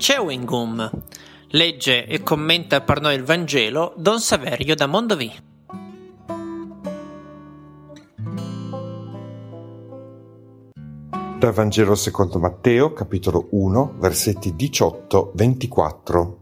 Chewing Gum. Legge e commenta per noi il Vangelo Don Saverio da Mondovì. Dal Vangelo secondo Matteo, capitolo 1, versetti 18-24.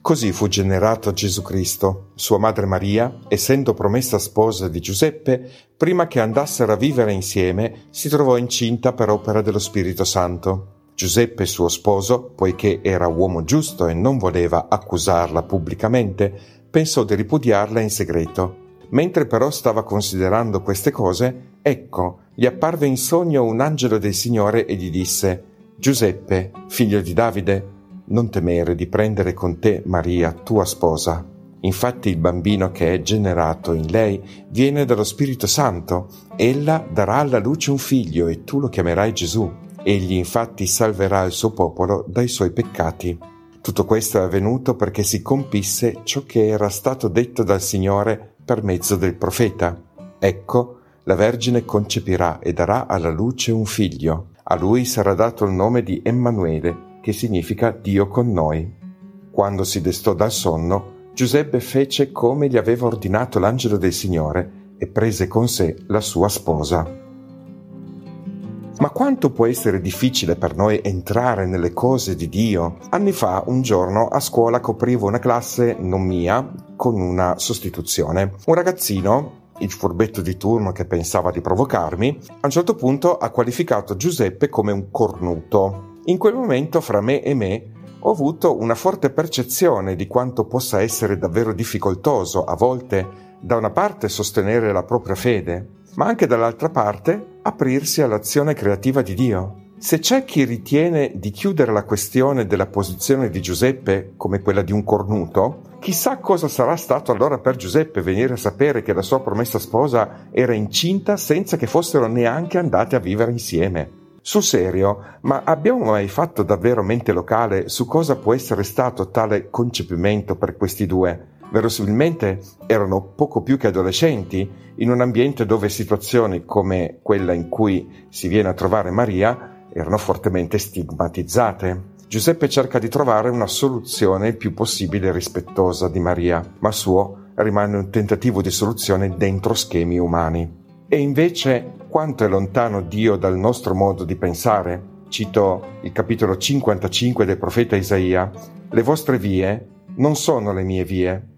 Così fu generato Gesù Cristo. Sua madre Maria, essendo promessa sposa di Giuseppe, prima che andassero a vivere insieme, si trovò incinta per opera dello Spirito Santo. Giuseppe, suo sposo, poiché era uomo giusto e non voleva accusarla pubblicamente, pensò di ripudiarla in segreto. Mentre però stava considerando queste cose, ecco, gli apparve in sogno un angelo del Signore e gli disse Giuseppe, figlio di Davide, non temere di prendere con te Maria, tua sposa. Infatti il bambino che è generato in lei viene dallo Spirito Santo. Ella darà alla luce un figlio e tu lo chiamerai Gesù. Egli infatti salverà il suo popolo dai suoi peccati. Tutto questo è avvenuto perché si compisse ciò che era stato detto dal Signore per mezzo del profeta. Ecco, la Vergine concepirà e darà alla luce un figlio. A lui sarà dato il nome di Emanuele, che significa Dio con noi. Quando si destò dal sonno, Giuseppe fece come gli aveva ordinato l'angelo del Signore e prese con sé la sua sposa. Ma quanto può essere difficile per noi entrare nelle cose di Dio? Anni fa, un giorno, a scuola coprivo una classe non mia con una sostituzione. Un ragazzino il furbetto di turno che pensava di provocarmi, a un certo punto ha qualificato Giuseppe come un cornuto. In quel momento, fra me e me, ho avuto una forte percezione di quanto possa essere davvero difficoltoso a volte da una parte sostenere la propria fede, ma anche dall'altra parte aprirsi all'azione creativa di Dio. Se c'è chi ritiene di chiudere la questione della posizione di Giuseppe come quella di un cornuto, chissà cosa sarà stato allora per Giuseppe venire a sapere che la sua promessa sposa era incinta senza che fossero neanche andate a vivere insieme. Sul serio, ma abbiamo mai fatto davvero mente locale su cosa può essere stato tale concepimento per questi due? Verosimilmente erano poco più che adolescenti in un ambiente dove situazioni come quella in cui si viene a trovare Maria erano fortemente stigmatizzate. Giuseppe cerca di trovare una soluzione il più possibile rispettosa di Maria, ma suo rimane un tentativo di soluzione dentro schemi umani. E invece quanto è lontano Dio dal nostro modo di pensare? Cito il capitolo 55 del profeta Isaia. Le vostre vie non sono le mie vie,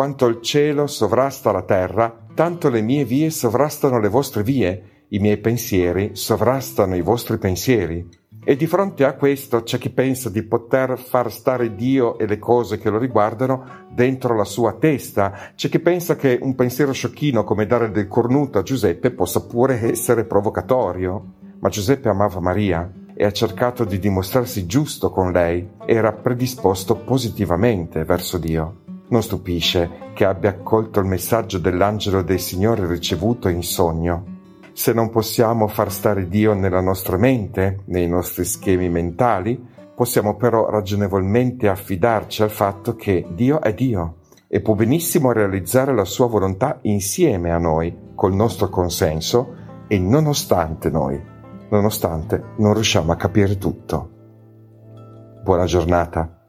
quanto il cielo sovrasta la terra, tanto le mie vie sovrastano le vostre vie, i miei pensieri sovrastano i vostri pensieri. E di fronte a questo c'è chi pensa di poter far stare Dio e le cose che lo riguardano dentro la sua testa. C'è chi pensa che un pensiero sciocchino come dare del cornuto a Giuseppe possa pure essere provocatorio. Ma Giuseppe amava Maria e ha cercato di dimostrarsi giusto con lei. Era predisposto positivamente verso Dio. Non stupisce che abbia accolto il messaggio dell'angelo del Signore ricevuto in sogno. Se non possiamo far stare Dio nella nostra mente, nei nostri schemi mentali, possiamo però ragionevolmente affidarci al fatto che Dio è Dio e può benissimo realizzare la sua volontà insieme a noi, col nostro consenso e nonostante noi, nonostante non riusciamo a capire tutto. Buona giornata.